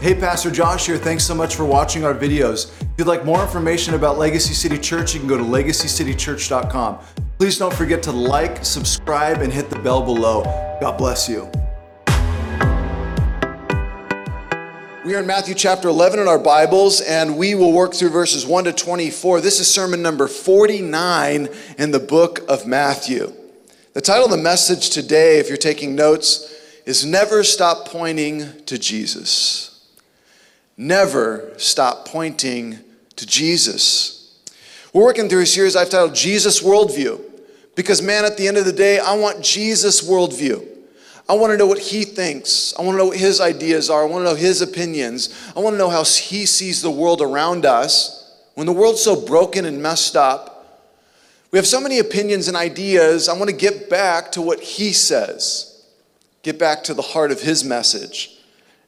Hey, Pastor Josh here. Thanks so much for watching our videos. If you'd like more information about Legacy City Church, you can go to legacycitychurch.com. Please don't forget to like, subscribe, and hit the bell below. God bless you. We are in Matthew chapter 11 in our Bibles, and we will work through verses 1 to 24. This is sermon number 49 in the book of Matthew. The title of the message today, if you're taking notes, is Never Stop Pointing to Jesus. Never stop pointing to Jesus. We're working through a series I've titled Jesus Worldview, because, man, at the end of the day, I want Jesus' worldview. I want to know what he thinks. I want to know what his ideas are. I want to know his opinions. I want to know how he sees the world around us. When the world's so broken and messed up, we have so many opinions and ideas. I want to get back to what he says, get back to the heart of his message.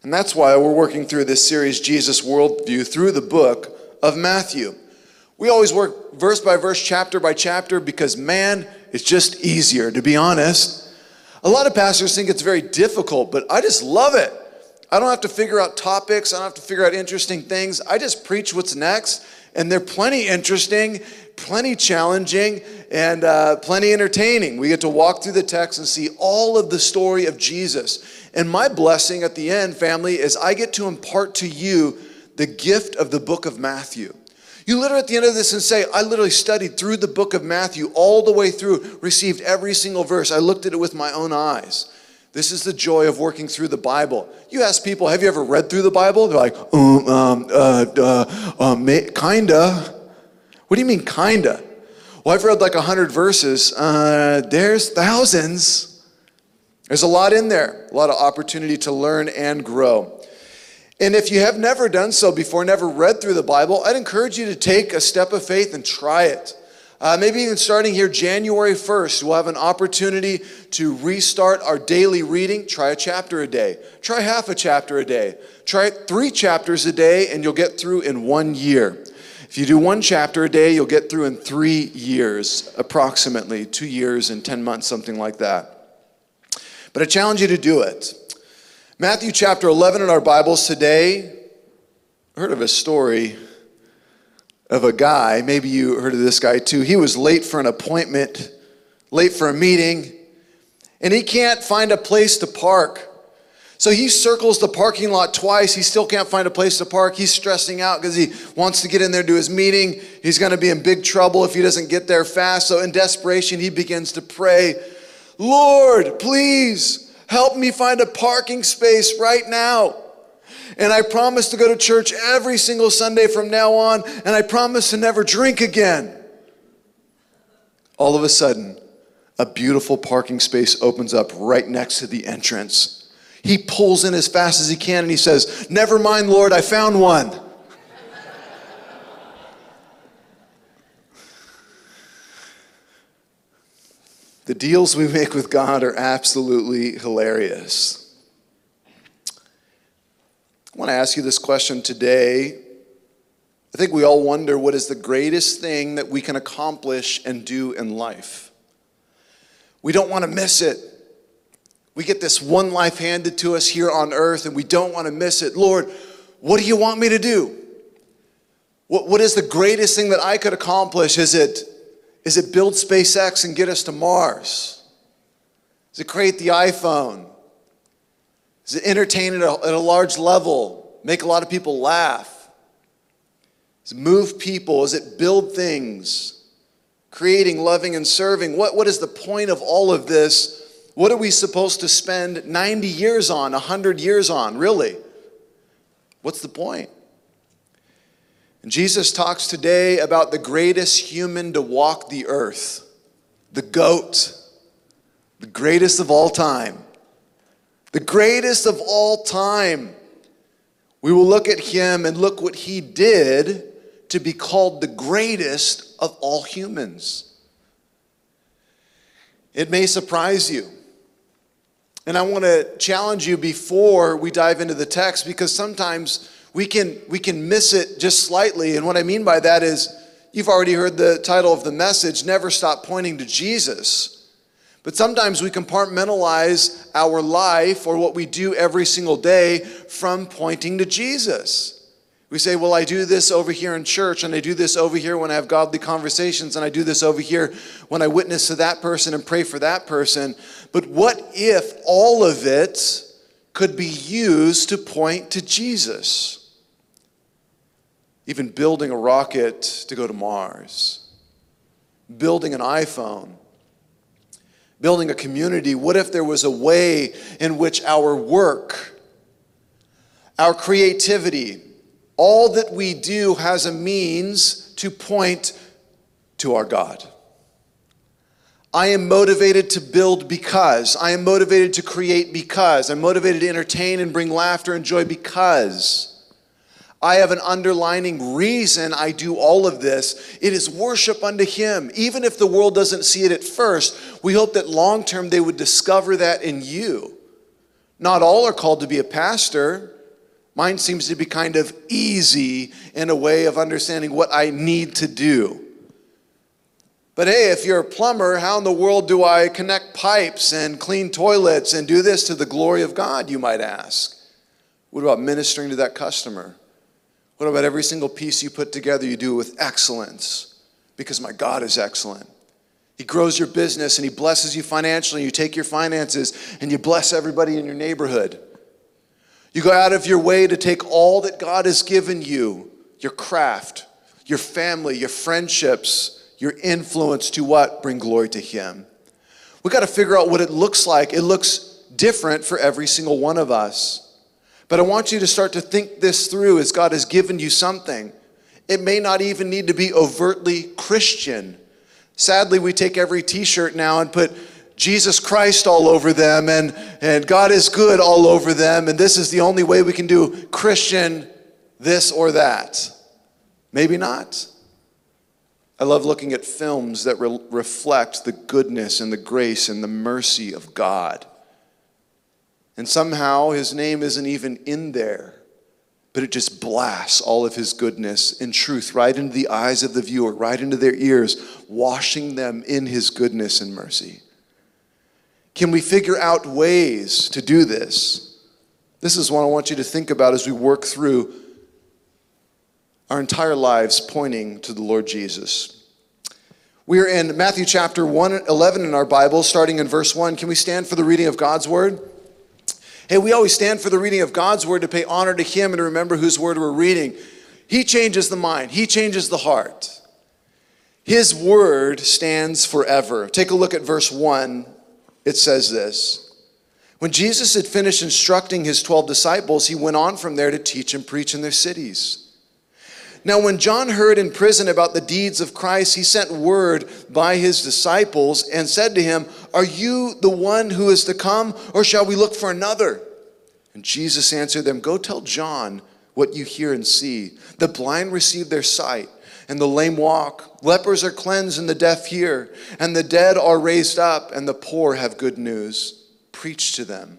And that's why we're working through this series, Jesus Worldview, through the book of Matthew. We always work verse by verse, chapter by chapter, because man, it's just easier, to be honest. A lot of pastors think it's very difficult, but I just love it. I don't have to figure out topics, I don't have to figure out interesting things. I just preach what's next, and they're plenty interesting, plenty challenging, and uh, plenty entertaining. We get to walk through the text and see all of the story of Jesus. And my blessing at the end, family, is I get to impart to you the gift of the book of Matthew. You literally at the end of this and say, I literally studied through the book of Matthew all the way through, received every single verse. I looked at it with my own eyes. This is the joy of working through the Bible. You ask people, have you ever read through the Bible? They're like, um, um, uh, uh, um, kinda. What do you mean, kinda? Well, I've read like 100 verses. Uh, there's thousands. There's a lot in there, a lot of opportunity to learn and grow. And if you have never done so before, never read through the Bible, I'd encourage you to take a step of faith and try it. Uh, maybe even starting here January 1st, we'll have an opportunity to restart our daily reading. Try a chapter a day, try half a chapter a day, try three chapters a day, and you'll get through in one year. If you do one chapter a day, you'll get through in three years, approximately two years and 10 months, something like that. But I challenge you to do it. Matthew chapter 11 in our Bibles today. I heard of a story of a guy, maybe you heard of this guy too. He was late for an appointment, late for a meeting, and he can't find a place to park. So he circles the parking lot twice. He still can't find a place to park. He's stressing out because he wants to get in there to his meeting. He's going to be in big trouble if he doesn't get there fast. So, in desperation, he begins to pray, Lord, please Help me find a parking space right now. And I promise to go to church every single Sunday from now on, and I promise to never drink again. All of a sudden, a beautiful parking space opens up right next to the entrance. He pulls in as fast as he can and he says, Never mind, Lord, I found one. The deals we make with God are absolutely hilarious. I want to ask you this question today. I think we all wonder what is the greatest thing that we can accomplish and do in life. We don't want to miss it. We get this one life handed to us here on earth and we don't want to miss it. Lord, what do you want me to do? What, what is the greatest thing that I could accomplish? Is it is it build SpaceX and get us to Mars? Is it create the iPhone? Is it entertain at a, at a large level, make a lot of people laugh? Is it move people? Is it build things? Creating, loving, and serving? What, what is the point of all of this? What are we supposed to spend 90 years on, 100 years on, really? What's the point? And Jesus talks today about the greatest human to walk the earth, the goat, the greatest of all time. The greatest of all time. We will look at him and look what he did to be called the greatest of all humans. It may surprise you. And I want to challenge you before we dive into the text because sometimes we can, we can miss it just slightly. And what I mean by that is, you've already heard the title of the message, Never Stop Pointing to Jesus. But sometimes we compartmentalize our life or what we do every single day from pointing to Jesus. We say, well, I do this over here in church, and I do this over here when I have godly conversations, and I do this over here when I witness to that person and pray for that person. But what if all of it could be used to point to Jesus? Even building a rocket to go to Mars, building an iPhone, building a community. What if there was a way in which our work, our creativity, all that we do has a means to point to our God. I am motivated to build because. I am motivated to create because. I'm motivated to entertain and bring laughter and joy because. I have an underlining reason I do all of this. It is worship unto Him. Even if the world doesn't see it at first, we hope that long term they would discover that in you. Not all are called to be a pastor. Mine seems to be kind of easy in a way of understanding what I need to do. But hey, if you're a plumber, how in the world do I connect pipes and clean toilets and do this to the glory of God, you might ask? What about ministering to that customer? What about every single piece you put together, you do it with excellence? Because my God is excellent. He grows your business and He blesses you financially. You take your finances and you bless everybody in your neighborhood. You go out of your way to take all that God has given you your craft, your family, your friendships, your influence to what? Bring glory to Him. We got to figure out what it looks like. It looks different for every single one of us. But I want you to start to think this through as God has given you something. It may not even need to be overtly Christian. Sadly, we take every t shirt now and put Jesus Christ all over them and, and God is good all over them, and this is the only way we can do Christian this or that. Maybe not. I love looking at films that re- reflect the goodness and the grace and the mercy of God. And somehow his name isn't even in there, but it just blasts all of his goodness and truth right into the eyes of the viewer, right into their ears, washing them in his goodness and mercy. Can we figure out ways to do this? This is what I want you to think about as we work through our entire lives pointing to the Lord Jesus. We're in Matthew chapter 1, 11 in our Bible, starting in verse 1. Can we stand for the reading of God's word? Hey, we always stand for the reading of God's word to pay honor to Him and to remember whose word we're reading. He changes the mind, He changes the heart. His word stands forever. Take a look at verse 1 it says this When Jesus had finished instructing his 12 disciples, he went on from there to teach and preach in their cities. Now, when John heard in prison about the deeds of Christ, he sent word by his disciples and said to him, Are you the one who is to come, or shall we look for another? And Jesus answered them, Go tell John what you hear and see. The blind receive their sight and the lame walk. Lepers are cleansed and the deaf hear, and the dead are raised up, and the poor have good news. Preach to them.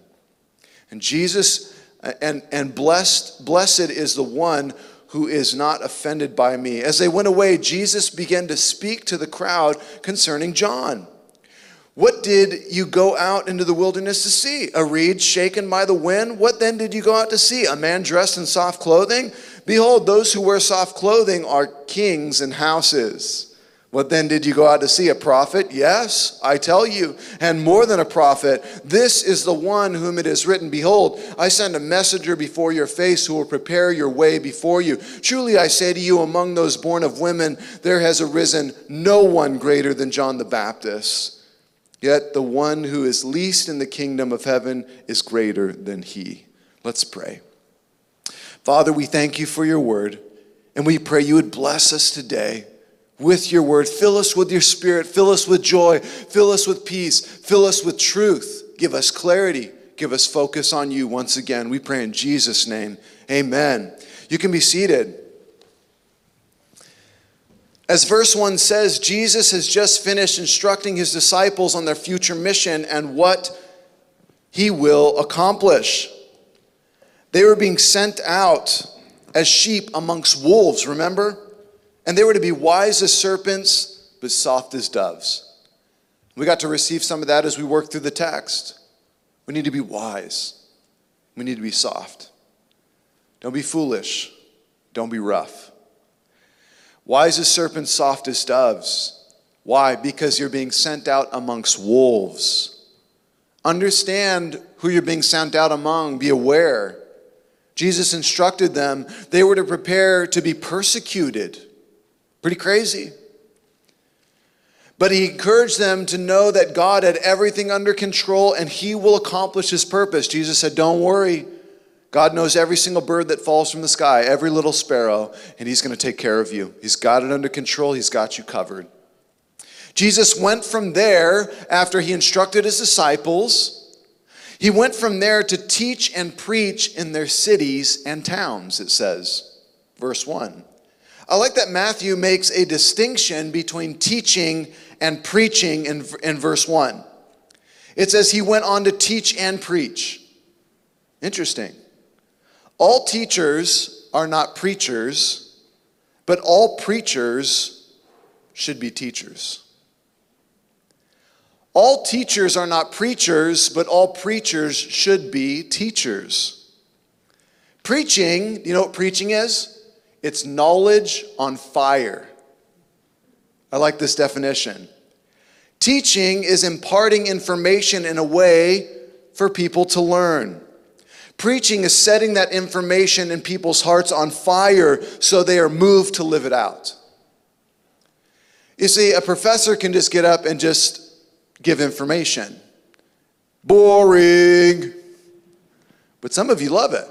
And Jesus, uh, and, and blessed, blessed is the one who is not offended by me. As they went away, Jesus began to speak to the crowd concerning John. What did you go out into the wilderness to see? A reed shaken by the wind? What then did you go out to see? A man dressed in soft clothing? Behold, those who wear soft clothing are kings and houses. What then did you go out to see? A prophet? Yes, I tell you, and more than a prophet. This is the one whom it is written Behold, I send a messenger before your face who will prepare your way before you. Truly I say to you, among those born of women, there has arisen no one greater than John the Baptist. Yet the one who is least in the kingdom of heaven is greater than he. Let's pray. Father, we thank you for your word, and we pray you would bless us today with your word. Fill us with your spirit, fill us with joy, fill us with peace, fill us with truth. Give us clarity, give us focus on you once again. We pray in Jesus' name. Amen. You can be seated. As verse 1 says, Jesus has just finished instructing his disciples on their future mission and what he will accomplish. They were being sent out as sheep amongst wolves, remember? And they were to be wise as serpents, but soft as doves. We got to receive some of that as we work through the text. We need to be wise. We need to be soft. Don't be foolish. Don't be rough. Wise as serpents, soft as doves. Why? Because you're being sent out amongst wolves. Understand who you're being sent out among. Be aware. Jesus instructed them they were to prepare to be persecuted. Pretty crazy. But he encouraged them to know that God had everything under control and he will accomplish his purpose. Jesus said, Don't worry. God knows every single bird that falls from the sky, every little sparrow, and he's going to take care of you. He's got it under control, he's got you covered. Jesus went from there after he instructed his disciples. He went from there to teach and preach in their cities and towns, it says. Verse 1. I like that Matthew makes a distinction between teaching and preaching in, in verse 1. It says he went on to teach and preach. Interesting. All teachers are not preachers, but all preachers should be teachers. All teachers are not preachers, but all preachers should be teachers. Preaching, you know what preaching is? It's knowledge on fire. I like this definition. Teaching is imparting information in a way for people to learn. Preaching is setting that information in people's hearts on fire so they are moved to live it out. You see, a professor can just get up and just give information. Boring. But some of you love it.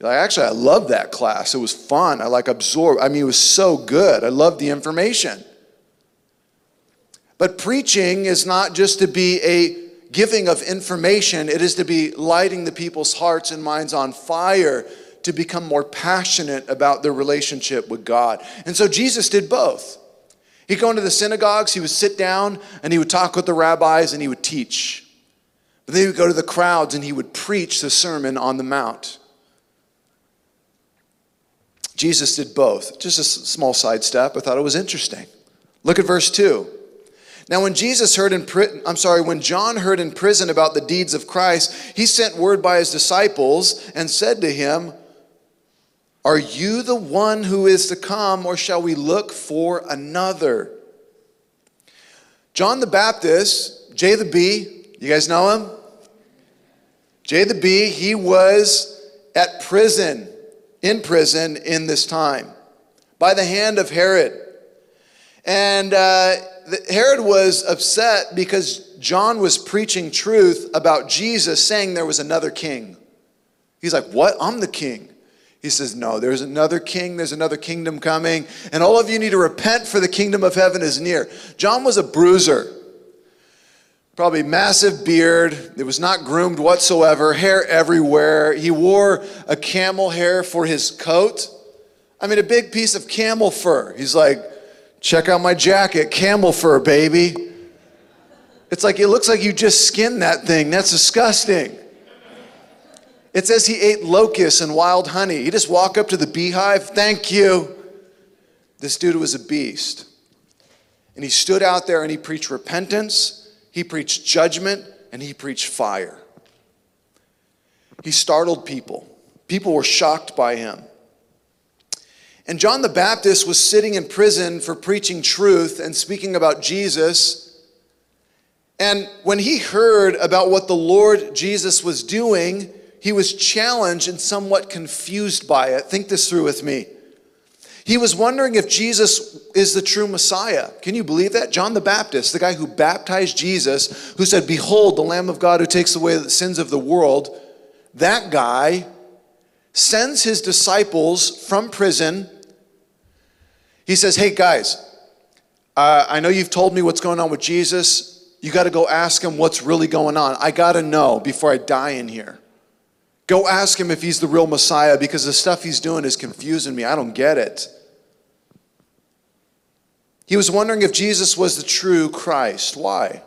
Like, actually, I love that class. It was fun. I like absorb. I mean, it was so good. I loved the information. But preaching is not just to be a giving of information, it is to be lighting the people's hearts and minds on fire to become more passionate about their relationship with God. And so Jesus did both. He'd go into the synagogues, he would sit down and he would talk with the rabbis and he would teach. But then he would go to the crowds and he would preach the Sermon on the Mount. Jesus did both. Just a small sidestep. I thought it was interesting. Look at verse 2. Now, when Jesus heard in, prison, I'm sorry, when John heard in prison about the deeds of Christ, he sent word by his disciples and said to him, Are you the one who is to come, or shall we look for another? John the Baptist, J the B, you guys know him? J the B, he was at prison in prison in this time by the hand of Herod. And uh, Herod was upset because John was preaching truth about Jesus, saying there was another king. He's like, What? I'm the king. He says, No, there's another king, there's another kingdom coming, and all of you need to repent for the kingdom of heaven is near. John was a bruiser probably massive beard. It was not groomed whatsoever, hair everywhere. He wore a camel hair for his coat. I mean, a big piece of camel fur. He's like, check out my jacket, camel fur, baby. It's like, it looks like you just skinned that thing. That's disgusting. It says he ate locusts and wild honey. He just walk up to the beehive, thank you. This dude was a beast. And he stood out there and he preached repentance he preached judgment and he preached fire. He startled people. People were shocked by him. And John the Baptist was sitting in prison for preaching truth and speaking about Jesus. And when he heard about what the Lord Jesus was doing, he was challenged and somewhat confused by it. Think this through with me. He was wondering if Jesus is the true Messiah. Can you believe that? John the Baptist, the guy who baptized Jesus, who said, Behold, the Lamb of God who takes away the sins of the world, that guy sends his disciples from prison. He says, Hey, guys, uh, I know you've told me what's going on with Jesus. You got to go ask him what's really going on. I got to know before I die in here. Go ask him if he's the real Messiah because the stuff he's doing is confusing me. I don't get it. He was wondering if Jesus was the true Christ. Why?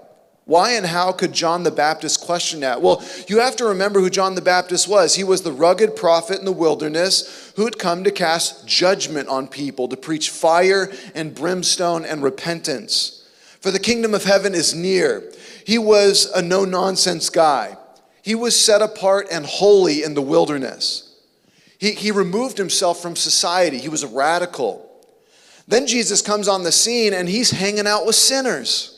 Why and how could John the Baptist question that? Well, you have to remember who John the Baptist was. He was the rugged prophet in the wilderness who had come to cast judgment on people, to preach fire and brimstone and repentance. for the kingdom of heaven is near. He was a no nonsense guy. He was set apart and holy in the wilderness. He, he removed himself from society. He was a radical. Then Jesus comes on the scene and he's hanging out with sinners,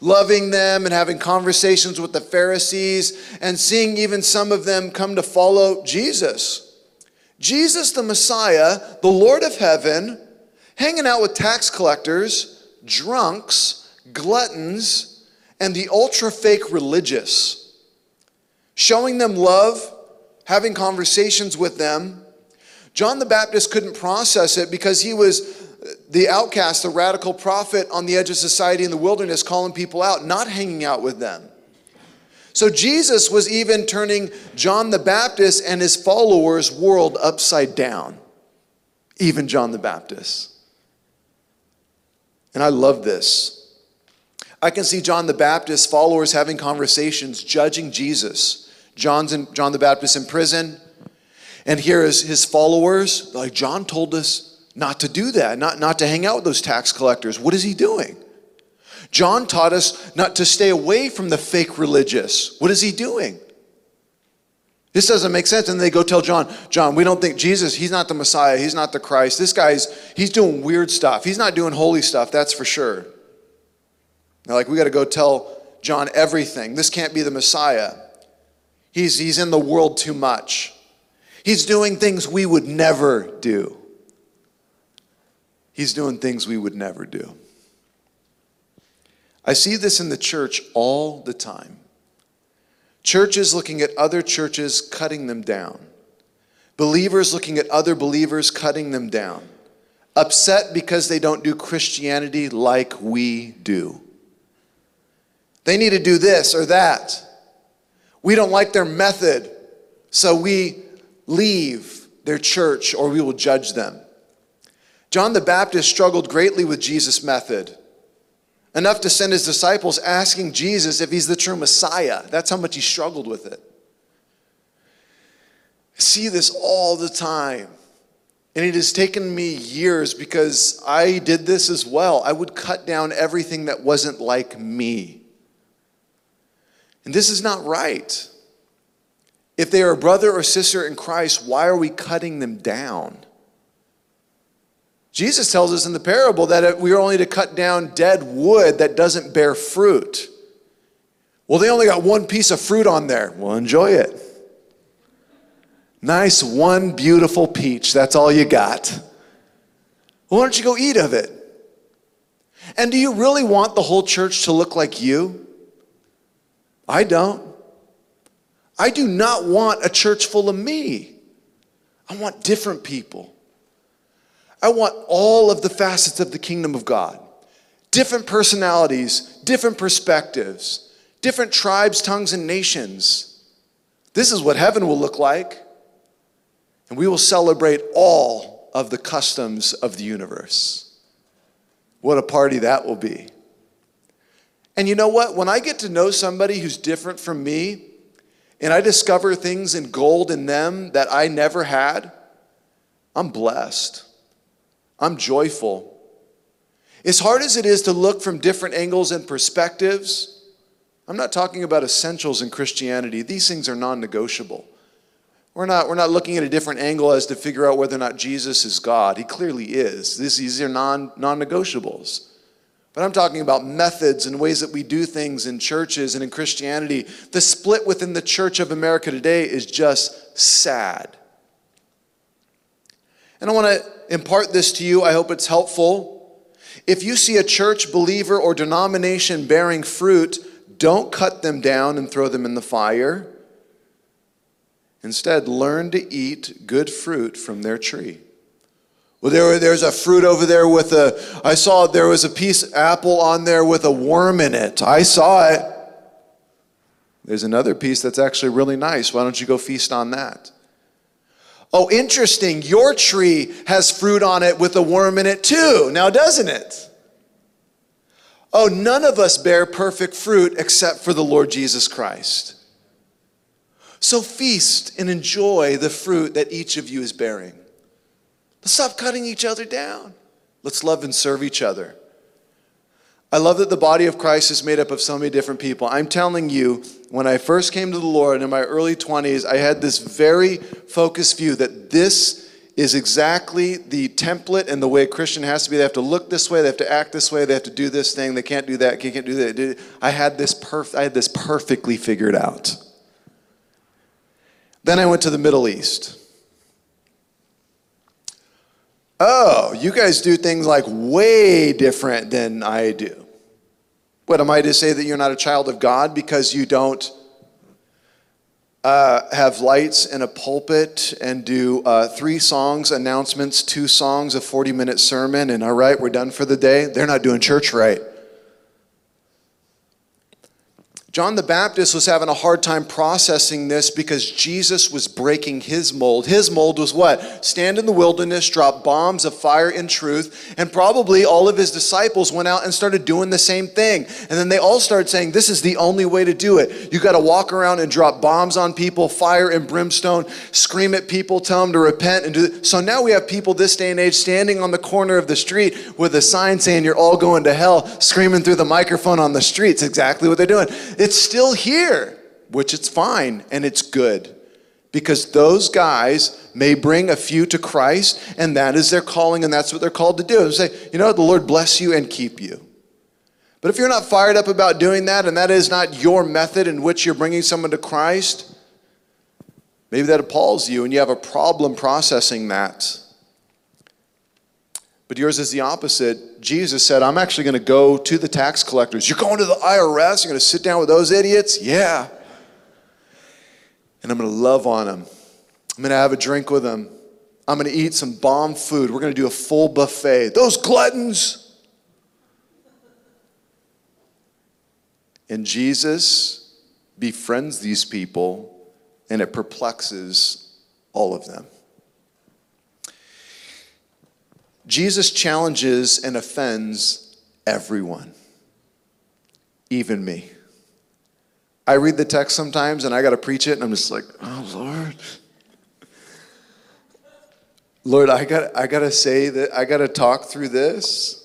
loving them and having conversations with the Pharisees and seeing even some of them come to follow Jesus. Jesus, the Messiah, the Lord of heaven, hanging out with tax collectors, drunks, gluttons, and the ultra fake religious, showing them love, having conversations with them. John the Baptist couldn't process it because he was the outcast, the radical prophet on the edge of society in the wilderness, calling people out, not hanging out with them. So Jesus was even turning John the Baptist and his followers' world upside down. Even John the Baptist. And I love this. I can see John the Baptist's followers having conversations, judging Jesus. John's in, John the Baptist in prison. And here is his followers, like John told us not to do that, not, not to hang out with those tax collectors. What is he doing? John taught us not to stay away from the fake religious. What is he doing? This doesn't make sense. And they go tell John, John, we don't think Jesus, he's not the Messiah, he's not the Christ. This guy's, he's doing weird stuff. He's not doing holy stuff, that's for sure. They're like, we got to go tell John everything. This can't be the Messiah. He's, he's in the world too much. He's doing things we would never do. He's doing things we would never do. I see this in the church all the time. Churches looking at other churches, cutting them down. Believers looking at other believers, cutting them down. Upset because they don't do Christianity like we do. They need to do this or that. We don't like their method, so we leave their church or we will judge them. John the Baptist struggled greatly with Jesus' method enough to send his disciples asking Jesus if he's the true Messiah. That's how much he struggled with it. I see this all the time. And it has taken me years because I did this as well. I would cut down everything that wasn't like me. And this is not right. If they are a brother or sister in Christ, why are we cutting them down? Jesus tells us in the parable that we are only to cut down dead wood that doesn't bear fruit. Well, they only got one piece of fruit on there. Well, enjoy it. Nice, one beautiful peach. That's all you got. Well, why don't you go eat of it? And do you really want the whole church to look like you? I don't. I do not want a church full of me. I want different people. I want all of the facets of the kingdom of God different personalities, different perspectives, different tribes, tongues, and nations. This is what heaven will look like. And we will celebrate all of the customs of the universe. What a party that will be. And you know what? When I get to know somebody who's different from me, and I discover things in gold in them that I never had, I'm blessed. I'm joyful. As hard as it is to look from different angles and perspectives, I'm not talking about essentials in Christianity. These things are non negotiable. We're not, we're not looking at a different angle as to figure out whether or not Jesus is God. He clearly is. This, these are non negotiables. But I'm talking about methods and ways that we do things in churches and in Christianity. The split within the Church of America today is just sad. And I want to impart this to you. I hope it's helpful. If you see a church, believer, or denomination bearing fruit, don't cut them down and throw them in the fire. Instead, learn to eat good fruit from their tree. Well, there, there's a fruit over there with a, I saw there was a piece apple on there with a worm in it. I saw it. There's another piece that's actually really nice. Why don't you go feast on that? Oh, interesting. Your tree has fruit on it with a worm in it too, now doesn't it? Oh, none of us bear perfect fruit except for the Lord Jesus Christ. So feast and enjoy the fruit that each of you is bearing. Let's stop cutting each other down. Let's love and serve each other. I love that the body of Christ is made up of so many different people. I'm telling you, when I first came to the Lord in my early 20s, I had this very focused view that this is exactly the template and the way a Christian has to be. They have to look this way, they have to act this way, they have to do this thing, they can't do that, they can't do that. I had this perf- I had this perfectly figured out. Then I went to the Middle East. Oh, you guys do things like way different than I do. What am I to say that you're not a child of God because you don't uh, have lights in a pulpit and do uh, three songs, announcements, two songs, a 40 minute sermon, and all right, we're done for the day? They're not doing church right. John the Baptist was having a hard time processing this because Jesus was breaking his mold. His mold was what? Stand in the wilderness, drop bombs of fire and truth, and probably all of his disciples went out and started doing the same thing. And then they all started saying, This is the only way to do it. You got to walk around and drop bombs on people, fire and brimstone, scream at people, tell them to repent. and do So now we have people this day and age standing on the corner of the street with a sign saying, You're all going to hell, screaming through the microphone on the street. It's exactly what they're doing. Still here, which it's fine and it's good because those guys may bring a few to Christ and that is their calling and that's what they're called to do. And say, you know, the Lord bless you and keep you. But if you're not fired up about doing that and that is not your method in which you're bringing someone to Christ, maybe that appalls you and you have a problem processing that. But yours is the opposite. Jesus said, I'm actually going to go to the tax collectors. You're going to the IRS? You're going to sit down with those idiots? Yeah. And I'm going to love on them. I'm going to have a drink with them. I'm going to eat some bomb food. We're going to do a full buffet. Those gluttons. And Jesus befriends these people, and it perplexes all of them. Jesus challenges and offends everyone, even me. I read the text sometimes and I got to preach it, and I'm just like, oh, Lord. Lord, I got, I got to say that, I got to talk through this.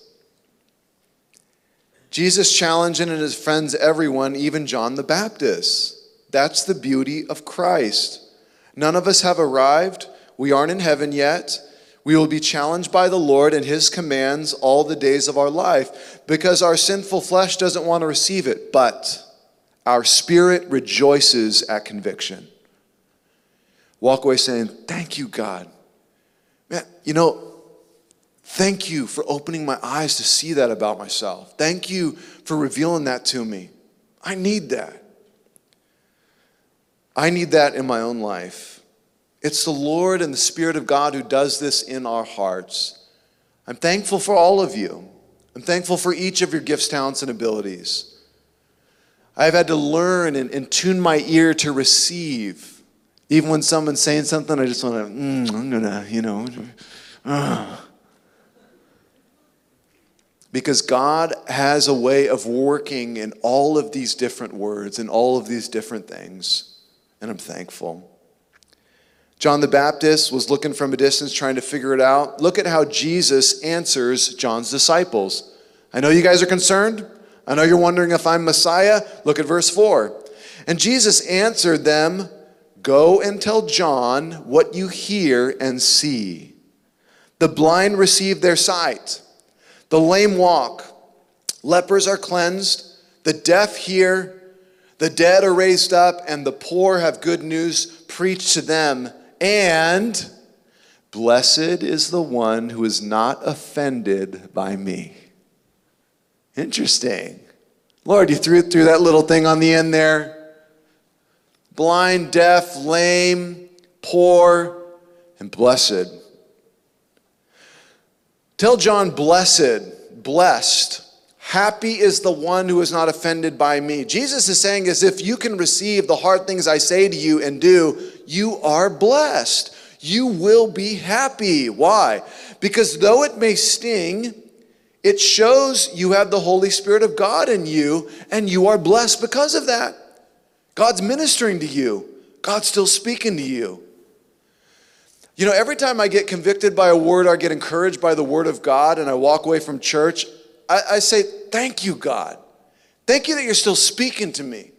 Jesus challenging and his friends, everyone, even John the Baptist. That's the beauty of Christ. None of us have arrived. We aren't in heaven yet. We will be challenged by the Lord and His commands all the days of our life because our sinful flesh doesn't want to receive it, but our spirit rejoices at conviction. Walk away saying, Thank you, God. Man, you know, thank you for opening my eyes to see that about myself. Thank you for revealing that to me. I need that. I need that in my own life. It's the Lord and the Spirit of God who does this in our hearts. I'm thankful for all of you. I'm thankful for each of your gifts, talents, and abilities. I've had to learn and, and tune my ear to receive. Even when someone's saying something, I just want to, mm, I'm going to, you know. Uh. Because God has a way of working in all of these different words and all of these different things. And I'm thankful. John the Baptist was looking from a distance trying to figure it out. Look at how Jesus answers John's disciples. I know you guys are concerned. I know you're wondering if I'm Messiah. Look at verse 4. And Jesus answered them, Go and tell John what you hear and see. The blind receive their sight, the lame walk, lepers are cleansed, the deaf hear, the dead are raised up, and the poor have good news preached to them and blessed is the one who is not offended by me. Interesting. Lord, you threw, threw that little thing on the end there. Blind, deaf, lame, poor, and blessed. Tell John, blessed, blessed. Happy is the one who is not offended by me. Jesus is saying, as if you can receive the hard things I say to you and do, you are blessed. You will be happy. Why? Because though it may sting, it shows you have the Holy Spirit of God in you, and you are blessed because of that. God's ministering to you, God's still speaking to you. You know, every time I get convicted by a word, I get encouraged by the word of God, and I walk away from church, I, I say, Thank you, God. Thank you that you're still speaking to me.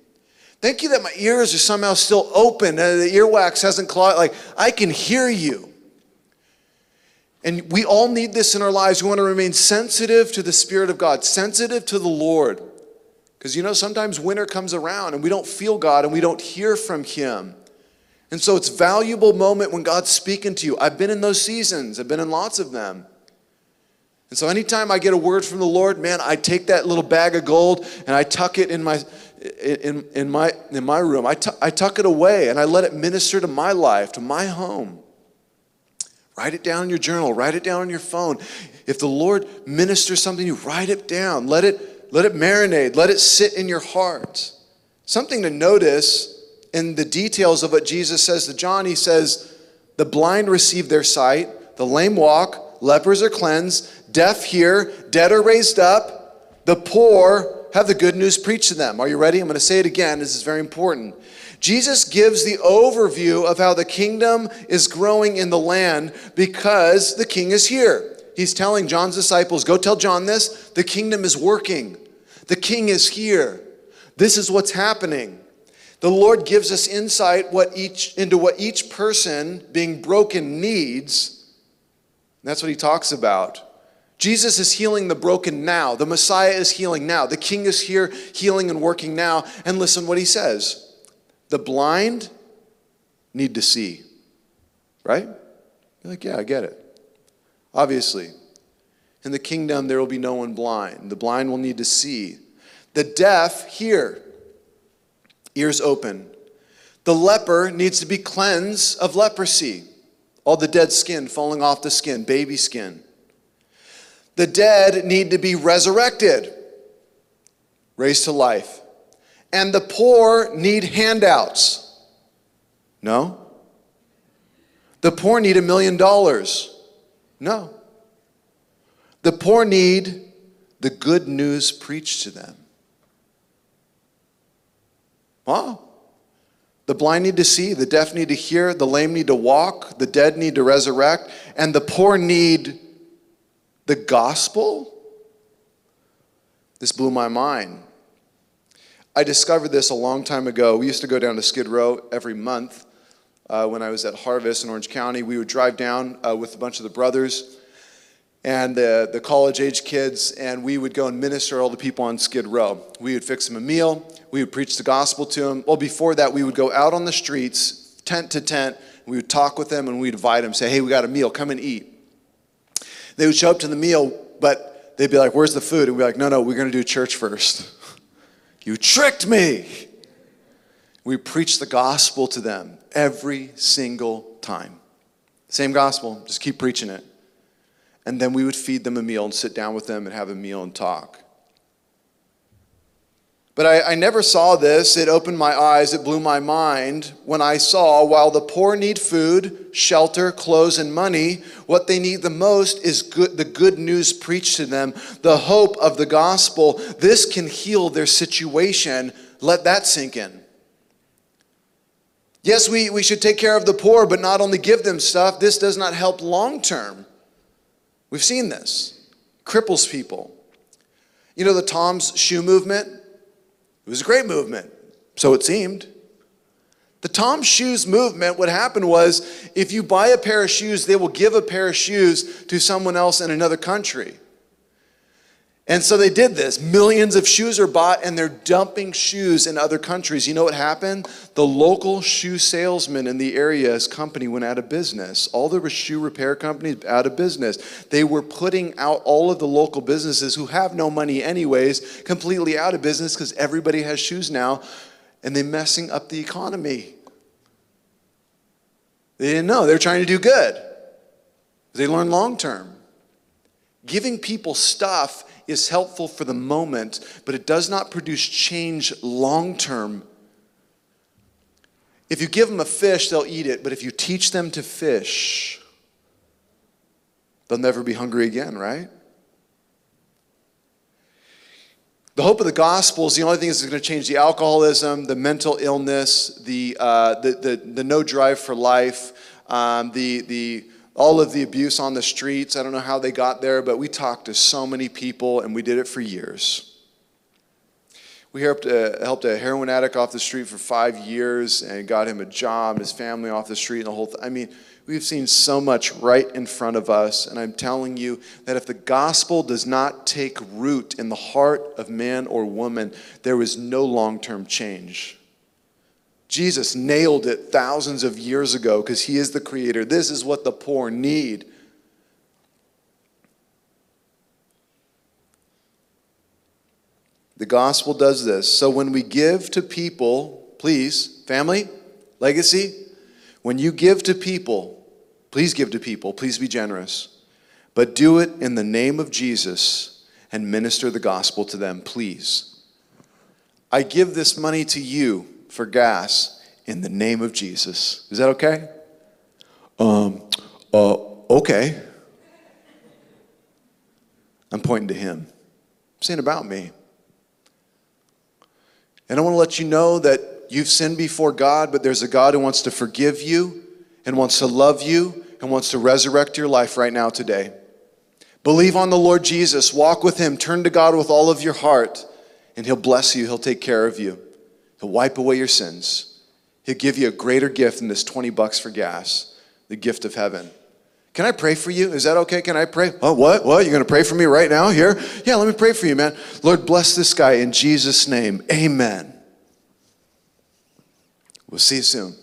Thank you that my ears are somehow still open and the earwax hasn't clogged. Like, I can hear you. And we all need this in our lives. We want to remain sensitive to the Spirit of God, sensitive to the Lord. Because you know, sometimes winter comes around and we don't feel God and we don't hear from Him. And so it's valuable moment when God's speaking to you. I've been in those seasons. I've been in lots of them. And so anytime I get a word from the Lord, man, I take that little bag of gold and I tuck it in my in, in my in my room. I, I tuck it away and I let it minister to my life, to my home. Write it down in your journal, write it down on your phone. If the Lord ministers something to you, write it down. Let it let it marinate, let it sit in your heart. Something to notice in the details of what Jesus says to John, he says, The blind receive their sight, the lame walk, lepers are cleansed, deaf hear, dead are raised up, the poor have the good news preached to them. Are you ready? I'm going to say it again. This is very important. Jesus gives the overview of how the kingdom is growing in the land because the king is here. He's telling John's disciples, Go tell John this, the kingdom is working. The king is here. This is what's happening. The Lord gives us insight what each, into what each person being broken needs. That's what he talks about. Jesus is healing the broken now. The Messiah is healing now. The King is here healing and working now. And listen what he says The blind need to see. Right? You're like, yeah, I get it. Obviously. In the kingdom, there will be no one blind. The blind will need to see. The deaf hear, ears open. The leper needs to be cleansed of leprosy, all the dead skin falling off the skin, baby skin. The dead need to be resurrected, raised to life. And the poor need handouts. No? The poor need a million dollars. No. The poor need the good news preached to them. Huh? The blind need to see, the deaf need to hear, the lame need to walk, the dead need to resurrect, and the poor need the gospel? This blew my mind. I discovered this a long time ago. We used to go down to Skid Row every month uh, when I was at Harvest in Orange County. We would drive down uh, with a bunch of the brothers and the, the college age kids, and we would go and minister all the people on Skid Row. We would fix them a meal, we would preach the gospel to them. Well, before that, we would go out on the streets, tent to tent, we would talk with them and we'd invite them, say, hey, we got a meal, come and eat. They would show up to the meal, but they'd be like, where's the food? And we'd be like, no, no, we're going to do church first. you tricked me. We preach the gospel to them every single time. Same gospel, just keep preaching it and then we would feed them a meal and sit down with them and have a meal and talk. But I, I, never saw this. It opened my eyes, it blew my mind when I saw while the poor need food, shelter, clothes, and money, what they need the most is good, the good news preached to them, the hope of the gospel. This can heal their situation. Let that sink in. Yes, we, we should take care of the poor, but not only give them stuff. This does not help long term. We've seen this. Cripples people. You know the Tom's shoe movement? It was a great movement, so it seemed. The Tom Shoes movement, what happened was if you buy a pair of shoes, they will give a pair of shoes to someone else in another country. And so they did this. Millions of shoes are bought and they're dumping shoes in other countries. You know what happened? The local shoe salesman in the area's company went out of business. All the shoe repair companies out of business. They were putting out all of the local businesses who have no money anyways completely out of business because everybody has shoes now and they're messing up the economy. They didn't know. They're trying to do good. They learn long term. Giving people stuff is helpful for the moment, but it does not produce change long term. If you give them a fish, they'll eat it, but if you teach them to fish, they'll never be hungry again, right? The hope of the gospel is the only thing that's going to change the alcoholism, the mental illness, the, uh, the, the, the, no drive for life, um, the, the all of the abuse on the streets. I don't know how they got there, but we talked to so many people and we did it for years. We helped, uh, helped a heroin addict off the street for five years and got him a job, his family off the street, and the whole thing. I mean, we've seen so much right in front of us, and I'm telling you that if the gospel does not take root in the heart of man or woman, there is no long term change. Jesus nailed it thousands of years ago because he is the creator. This is what the poor need. The gospel does this. So when we give to people, please, family, legacy, when you give to people, please give to people, please be generous. But do it in the name of Jesus and minister the gospel to them, please. I give this money to you for gas in the name of Jesus. Is that okay? Um, uh, okay. I'm pointing to him. I'm saying about me. And I want to let you know that you've sinned before God, but there's a God who wants to forgive you and wants to love you and wants to resurrect your life right now today. Believe on the Lord Jesus, walk with him, turn to God with all of your heart, and he'll bless you, he'll take care of you. He'll wipe away your sins. He'll give you a greater gift than this 20 bucks for gas, the gift of heaven. Can I pray for you? Is that okay? Can I pray? Oh, what? What? You're going to pray for me right now here? Yeah, let me pray for you, man. Lord, bless this guy in Jesus' name. Amen. We'll see you soon.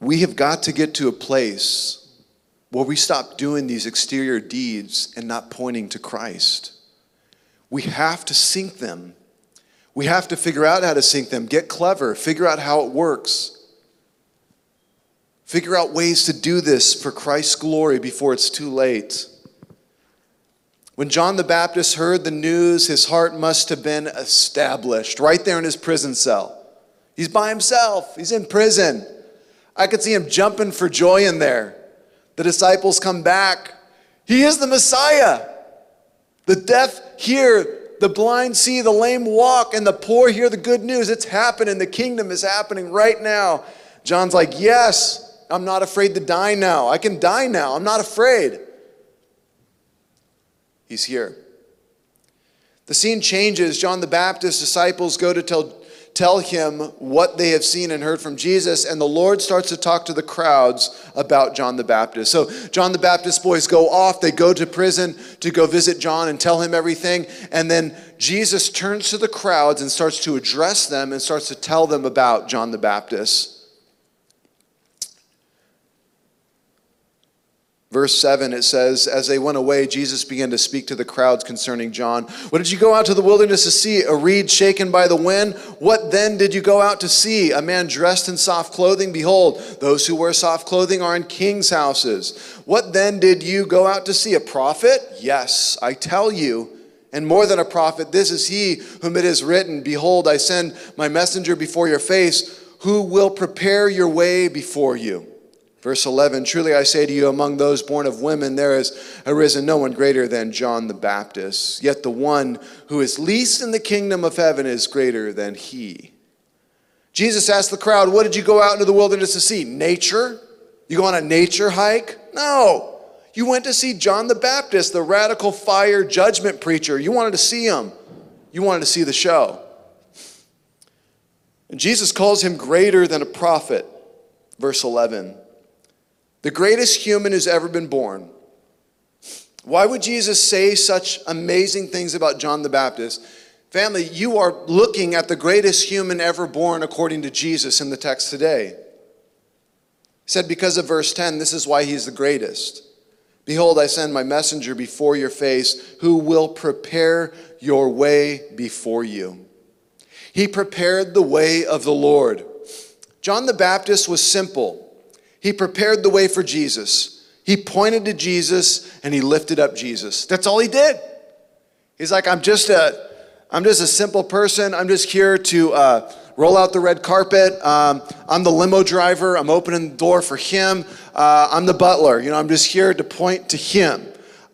We have got to get to a place where we stop doing these exterior deeds and not pointing to Christ. We have to sink them. We have to figure out how to sink them, get clever, figure out how it works. Figure out ways to do this for Christ's glory before it's too late. When John the Baptist heard the news, his heart must have been established right there in his prison cell. He's by himself, he's in prison. I could see him jumping for joy in there. The disciples come back. He is the Messiah. The deaf hear, the blind see, the lame walk, and the poor hear the good news. It's happening. The kingdom is happening right now. John's like, Yes, I'm not afraid to die now. I can die now. I'm not afraid. He's here. The scene changes. John the Baptist's disciples go to tell, tell him what they have seen and heard from Jesus, and the Lord starts to talk to the crowds about John the Baptist. So, John the Baptist boys go off, they go to prison to go visit John and tell him everything, and then Jesus turns to the crowds and starts to address them and starts to tell them about John the Baptist. Verse 7, it says, As they went away, Jesus began to speak to the crowds concerning John. What did you go out to the wilderness to see? A reed shaken by the wind? What then did you go out to see? A man dressed in soft clothing? Behold, those who wear soft clothing are in kings' houses. What then did you go out to see? A prophet? Yes, I tell you. And more than a prophet, this is he whom it is written Behold, I send my messenger before your face, who will prepare your way before you. Verse 11 Truly I say to you, among those born of women, there has arisen no one greater than John the Baptist. Yet the one who is least in the kingdom of heaven is greater than he. Jesus asked the crowd, What did you go out into the wilderness to see? Nature? You go on a nature hike? No. You went to see John the Baptist, the radical fire judgment preacher. You wanted to see him, you wanted to see the show. And Jesus calls him greater than a prophet. Verse 11 the greatest human who's ever been born. Why would Jesus say such amazing things about John the Baptist? Family, you are looking at the greatest human ever born according to Jesus in the text today. He said, because of verse 10, this is why he's the greatest. Behold, I send my messenger before your face who will prepare your way before you. He prepared the way of the Lord. John the Baptist was simple. He prepared the way for Jesus. He pointed to Jesus and he lifted up Jesus. That's all he did. He's like, I'm just a, I'm just a simple person. I'm just here to uh, roll out the red carpet. Um, I'm the limo driver. I'm opening the door for him. Uh, I'm the butler. You know, I'm just here to point to him.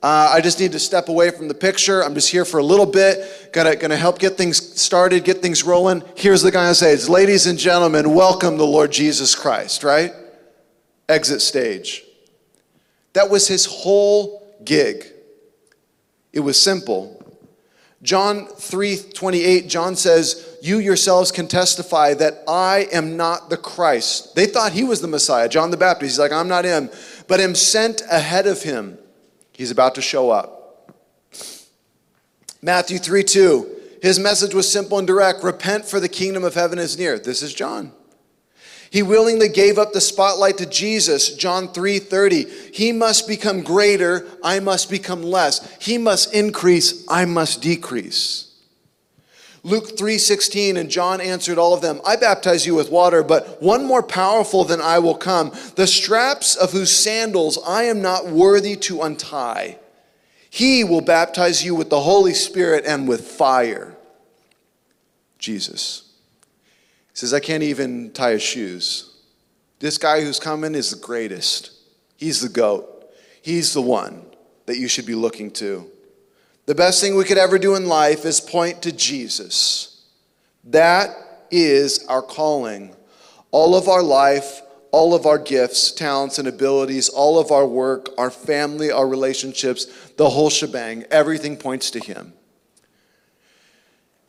Uh, I just need to step away from the picture. I'm just here for a little bit. Gonna, gonna help get things started, get things rolling. Here's the guy who says, Ladies and gentlemen, welcome the Lord Jesus Christ, right? Exit stage. That was his whole gig. It was simple. John 3 28, John says, You yourselves can testify that I am not the Christ. They thought he was the Messiah, John the Baptist. He's like, I'm not him, but am sent ahead of him. He's about to show up. Matthew 3 2. His message was simple and direct repent, for the kingdom of heaven is near. This is John. He willingly gave up the spotlight to Jesus, John 3:30. He must become greater, I must become less. He must increase, I must decrease. Luke 3:16 and John answered all of them, I baptize you with water, but one more powerful than I will come, the straps of whose sandals I am not worthy to untie. He will baptize you with the Holy Spirit and with fire. Jesus. Says, I can't even tie his shoes. This guy who's coming is the greatest. He's the goat. He's the one that you should be looking to. The best thing we could ever do in life is point to Jesus. That is our calling. All of our life, all of our gifts, talents, and abilities, all of our work, our family, our relationships, the whole shebang, everything points to Him.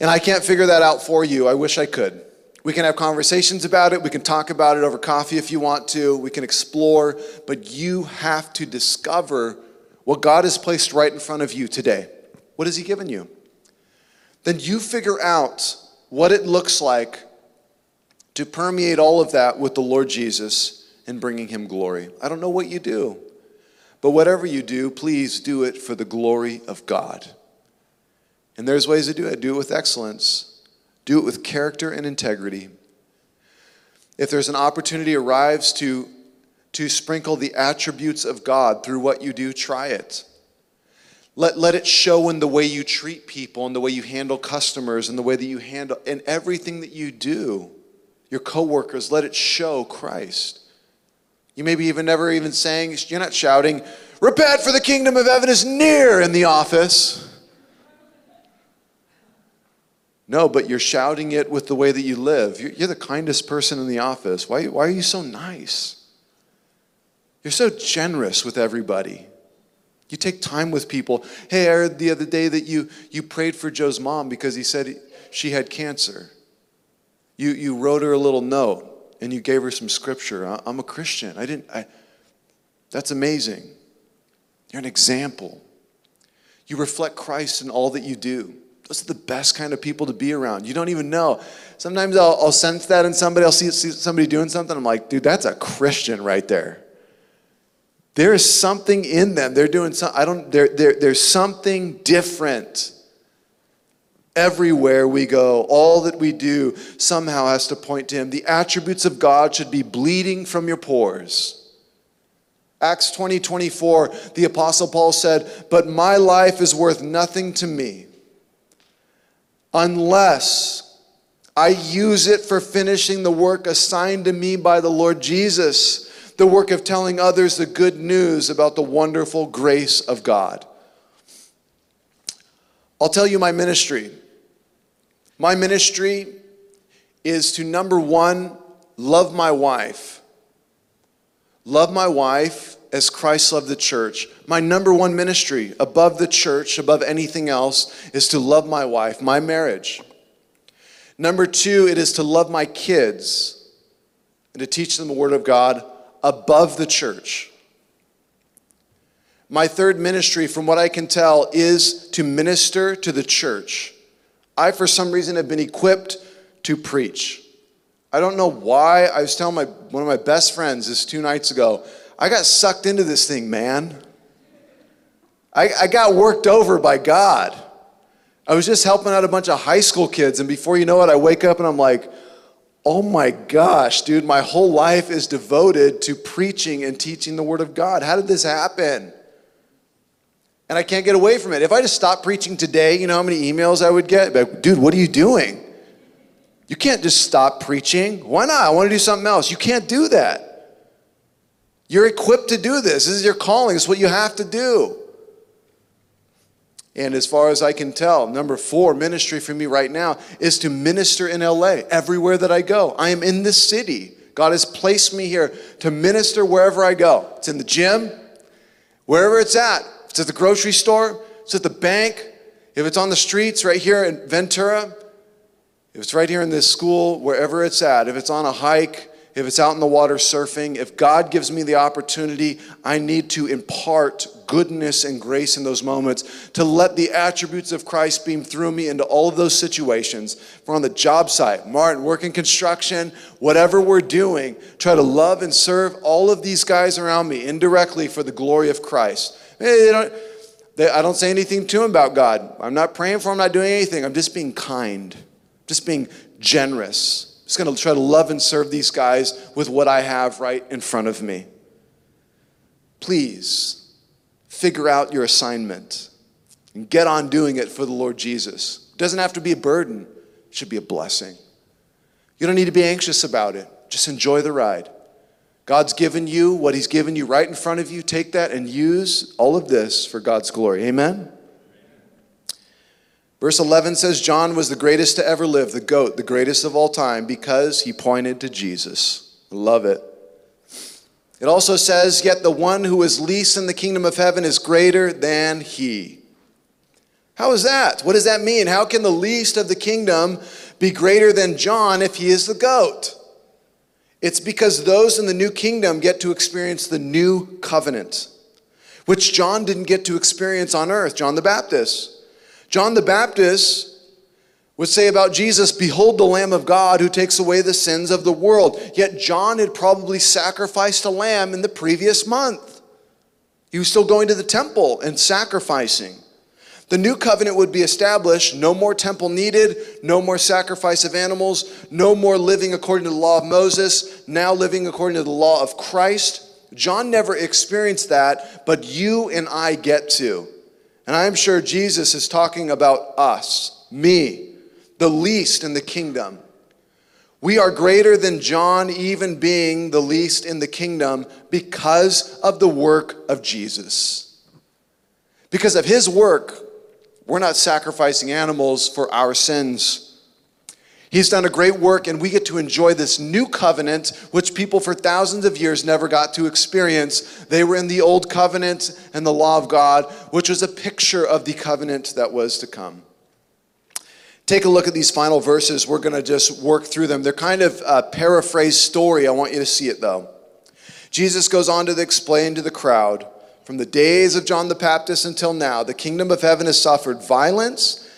And I can't figure that out for you. I wish I could. We can have conversations about it. We can talk about it over coffee if you want to. We can explore. But you have to discover what God has placed right in front of you today. What has He given you? Then you figure out what it looks like to permeate all of that with the Lord Jesus and bringing Him glory. I don't know what you do, but whatever you do, please do it for the glory of God. And there's ways to do it. Do it with excellence, do it with character and integrity. If there's an opportunity arrives to, to sprinkle the attributes of God through what you do, try it. Let, let it show in the way you treat people, and the way you handle customers, and the way that you handle, in everything that you do, your coworkers, let it show Christ. You maybe even never even saying, you're not shouting, repent for the kingdom of heaven is near in the office. No, but you're shouting it with the way that you live. You're, you're the kindest person in the office. Why, why are you so nice? You're so generous with everybody. You take time with people. Hey, I heard the other day that you, you prayed for Joe's mom because he said she had cancer. You, you wrote her a little note and you gave her some scripture. I, I'm a Christian. I didn't, I, that's amazing. You're an example. You reflect Christ in all that you do. Those are the best kind of people to be around. You don't even know. Sometimes I'll, I'll sense that in somebody. I'll see, see somebody doing something. I'm like, dude, that's a Christian right there. There is something in them. They're doing something. I don't, there, there, there's something different. Everywhere we go, all that we do somehow has to point to Him. The attributes of God should be bleeding from your pores. Acts 20 24, the Apostle Paul said, But my life is worth nothing to me unless I use it for finishing the work assigned to me by the Lord Jesus the work of telling others the good news about the wonderful grace of God. I'll tell you my ministry. My ministry is to number one, love my wife. Love my wife as Christ loved the church. My number one ministry above the church, above anything else, is to love my wife, my marriage. Number two, it is to love my kids and to teach them the Word of God above the church. My third ministry, from what I can tell, is to minister to the church. I, for some reason, have been equipped to preach. I don't know why. I was telling my, one of my best friends this two nights ago, I got sucked into this thing, man. I, I got worked over by God. I was just helping out a bunch of high school kids, and before you know it, I wake up and I'm like, oh my gosh, dude, my whole life is devoted to preaching and teaching the Word of God. How did this happen? And I can't get away from it. If I just stopped preaching today, you know how many emails I would get? Like, dude, what are you doing? You can't just stop preaching. Why not? I want to do something else. You can't do that. You're equipped to do this. This is your calling. It's what you have to do. And as far as I can tell, number four, ministry for me right now is to minister in LA everywhere that I go. I am in this city. God has placed me here to minister wherever I go. It's in the gym, wherever it's at. It's at the grocery store, it's at the bank, if it's on the streets right here in Ventura, if it's right here in this school, wherever it's at, if it's on a hike, if it's out in the water surfing, if God gives me the opportunity, I need to impart goodness and grace in those moments to let the attributes of Christ beam through me into all of those situations. If we're on the job site, Martin, working construction, whatever we're doing, try to love and serve all of these guys around me indirectly for the glory of Christ. They don't, they, I don't say anything to them about God. I'm not praying for them, I'm not doing anything. I'm just being kind, just being generous just going to try to love and serve these guys with what I have right in front of me. Please figure out your assignment and get on doing it for the Lord Jesus. It doesn't have to be a burden, it should be a blessing. You don't need to be anxious about it, just enjoy the ride. God's given you what He's given you right in front of you. Take that and use all of this for God's glory. Amen? Verse 11 says, John was the greatest to ever live, the goat, the greatest of all time, because he pointed to Jesus. love it. It also says, Yet the one who is least in the kingdom of heaven is greater than he. How is that? What does that mean? How can the least of the kingdom be greater than John if he is the goat? It's because those in the new kingdom get to experience the new covenant, which John didn't get to experience on earth, John the Baptist. John the Baptist would say about Jesus, Behold the Lamb of God who takes away the sins of the world. Yet John had probably sacrificed a lamb in the previous month. He was still going to the temple and sacrificing. The new covenant would be established no more temple needed, no more sacrifice of animals, no more living according to the law of Moses, now living according to the law of Christ. John never experienced that, but you and I get to. And I'm sure Jesus is talking about us, me, the least in the kingdom. We are greater than John, even being the least in the kingdom, because of the work of Jesus. Because of his work, we're not sacrificing animals for our sins. He's done a great work, and we get to enjoy this new covenant, which people for thousands of years never got to experience. They were in the old covenant and the law of God, which was a picture of the covenant that was to come. Take a look at these final verses. We're going to just work through them. They're kind of a paraphrased story. I want you to see it, though. Jesus goes on to explain to the crowd from the days of John the Baptist until now, the kingdom of heaven has suffered violence,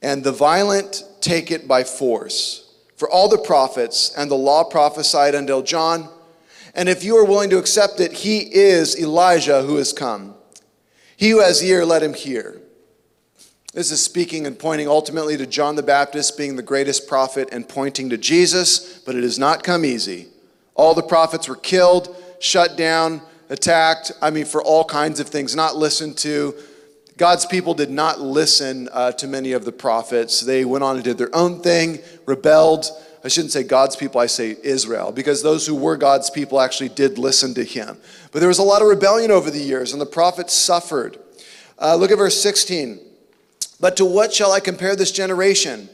and the violent take it by force. For all the prophets and the law prophesied until John. And if you are willing to accept it, he is Elijah who has come. He who has ear, let him hear. This is speaking and pointing ultimately to John the Baptist being the greatest prophet and pointing to Jesus, but it has not come easy. All the prophets were killed, shut down, attacked, I mean, for all kinds of things, not listened to. God's people did not listen uh, to many of the prophets. They went on and did their own thing, rebelled. I shouldn't say God's people, I say Israel, because those who were God's people actually did listen to him. But there was a lot of rebellion over the years, and the prophets suffered. Uh, look at verse 16. But to what shall I compare this generation?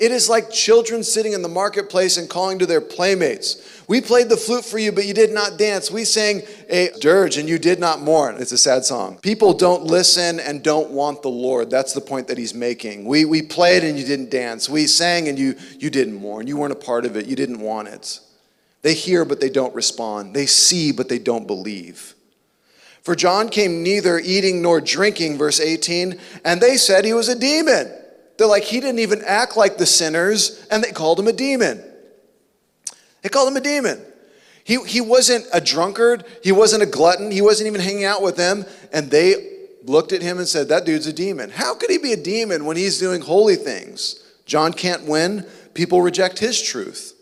It is like children sitting in the marketplace and calling to their playmates. We played the flute for you, but you did not dance. We sang a dirge and you did not mourn. It's a sad song. People don't listen and don't want the Lord. That's the point that he's making. We, we played and you didn't dance. We sang and you, you didn't mourn. You weren't a part of it. You didn't want it. They hear, but they don't respond. They see, but they don't believe. For John came neither eating nor drinking, verse 18, and they said he was a demon. They're like, he didn't even act like the sinners, and they called him a demon. They called him a demon. He, he wasn't a drunkard, he wasn't a glutton, he wasn't even hanging out with them, and they looked at him and said, That dude's a demon. How could he be a demon when he's doing holy things? John can't win. People reject his truth.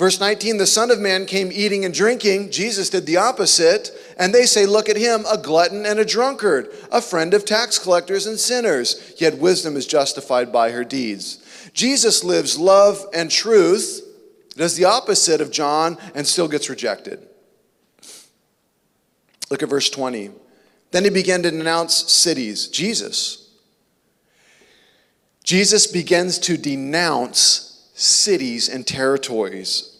Verse 19, the Son of Man came eating and drinking. Jesus did the opposite. And they say, Look at him, a glutton and a drunkard, a friend of tax collectors and sinners. Yet wisdom is justified by her deeds. Jesus lives love and truth, does the opposite of John, and still gets rejected. Look at verse 20. Then he began to denounce cities, Jesus. Jesus begins to denounce cities and territories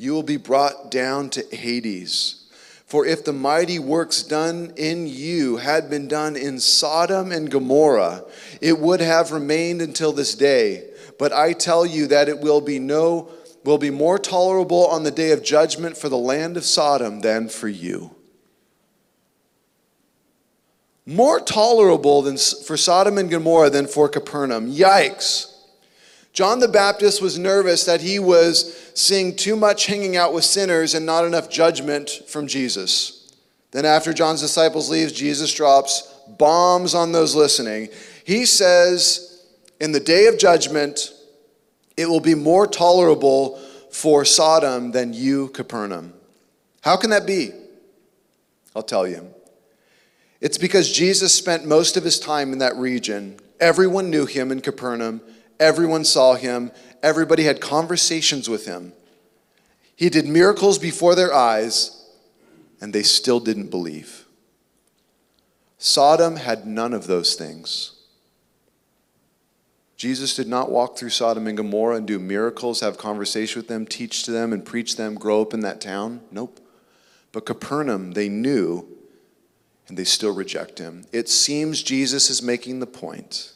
You will be brought down to Hades. For if the mighty works done in you had been done in Sodom and Gomorrah, it would have remained until this day. But I tell you that it will be no will be more tolerable on the day of judgment for the land of Sodom than for you. More tolerable than for Sodom and Gomorrah than for Capernaum. Yikes. John the Baptist was nervous that he was seeing too much hanging out with sinners and not enough judgment from Jesus. Then, after John's disciples leaves, Jesus drops bombs on those listening. He says, In the day of judgment, it will be more tolerable for Sodom than you, Capernaum. How can that be? I'll tell you. It's because Jesus spent most of his time in that region. Everyone knew him in Capernaum, everyone saw him, everybody had conversations with him. He did miracles before their eyes, and they still didn't believe. Sodom had none of those things. Jesus did not walk through Sodom and Gomorrah and do miracles, have conversation with them, teach to them, and preach them, grow up in that town. Nope. But Capernaum, they knew, and they still reject him. It seems Jesus is making the point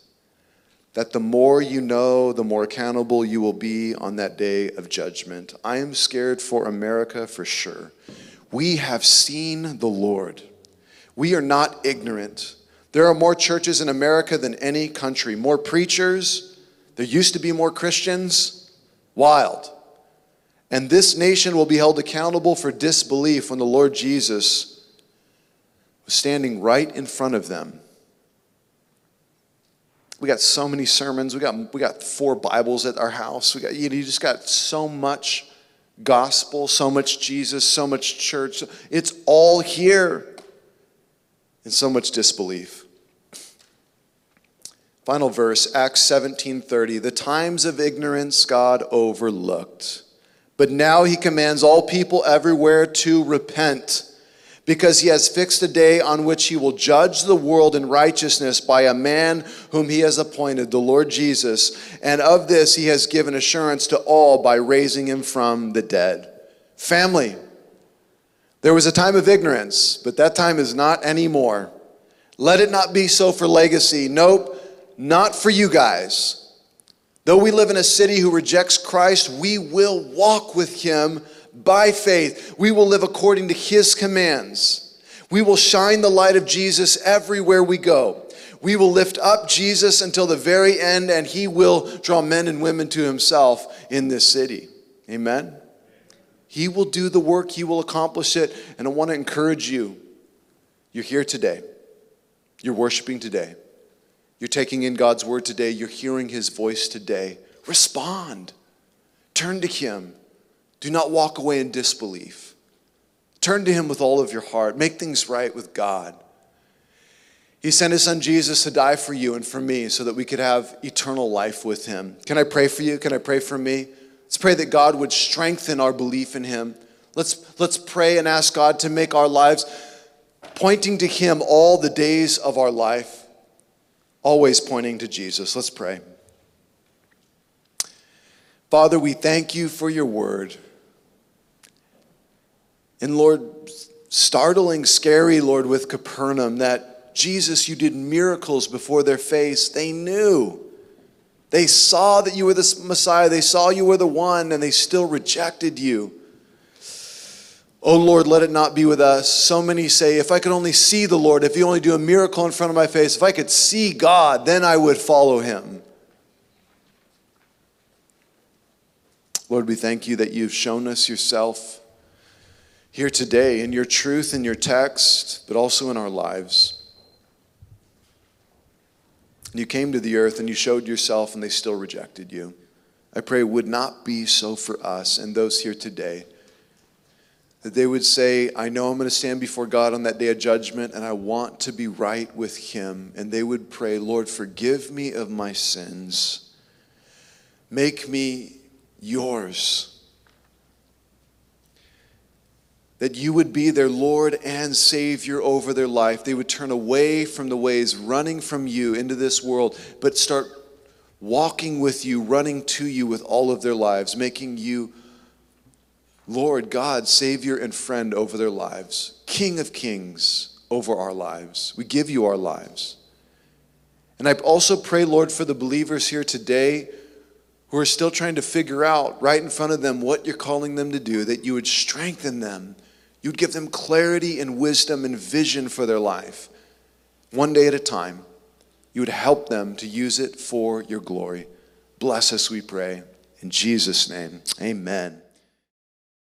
that the more you know, the more accountable you will be on that day of judgment. I am scared for America for sure. We have seen the Lord. We are not ignorant. There are more churches in America than any country, more preachers. There used to be more Christians. Wild. And this nation will be held accountable for disbelief when the Lord Jesus was standing right in front of them. We got so many sermons. We got, we got four Bibles at our house. We got, you, know, you just got so much gospel, so much Jesus, so much church. It's all here. And so much disbelief. Final verse, Acts 17:30. The times of ignorance God overlooked. But now he commands all people everywhere to repent, because he has fixed a day on which he will judge the world in righteousness by a man whom he has appointed, the Lord Jesus. And of this he has given assurance to all by raising him from the dead. Family, there was a time of ignorance, but that time is not anymore. Let it not be so for legacy. Nope not for you guys. Though we live in a city who rejects Christ, we will walk with him by faith. We will live according to his commands. We will shine the light of Jesus everywhere we go. We will lift up Jesus until the very end, and he will draw men and women to himself in this city. Amen? He will do the work, he will accomplish it. And I want to encourage you. You're here today, you're worshiping today. You're taking in God's word today. You're hearing his voice today. Respond. Turn to him. Do not walk away in disbelief. Turn to him with all of your heart. Make things right with God. He sent his son Jesus to die for you and for me so that we could have eternal life with him. Can I pray for you? Can I pray for me? Let's pray that God would strengthen our belief in him. Let's, let's pray and ask God to make our lives pointing to him all the days of our life always pointing to Jesus. Let's pray. Father, we thank you for your word. And Lord, startling, scary, Lord, with Capernaum, that Jesus, you did miracles before their face. They knew. They saw that you were the Messiah. They saw you were the one, and they still rejected you. Oh Lord, let it not be with us. So many say, if I could only see the Lord, if you only do a miracle in front of my face, if I could see God, then I would follow Him. Lord, we thank you that you've shown us yourself here today in your truth, in your text, but also in our lives. You came to the earth and you showed yourself, and they still rejected you. I pray it would not be so for us and those here today. That they would say, I know I'm going to stand before God on that day of judgment, and I want to be right with Him. And they would pray, Lord, forgive me of my sins. Make me yours that you would be their Lord and Savior over their life. They would turn away from the ways running from you into this world, but start walking with you, running to you with all of their lives, making you Lord, God, Savior, and friend over their lives, King of kings over our lives. We give you our lives. And I also pray, Lord, for the believers here today who are still trying to figure out right in front of them what you're calling them to do, that you would strengthen them you would give them clarity and wisdom and vision for their life. One day at a time, you would help them to use it for your glory. Bless us, we pray. In Jesus' name, amen.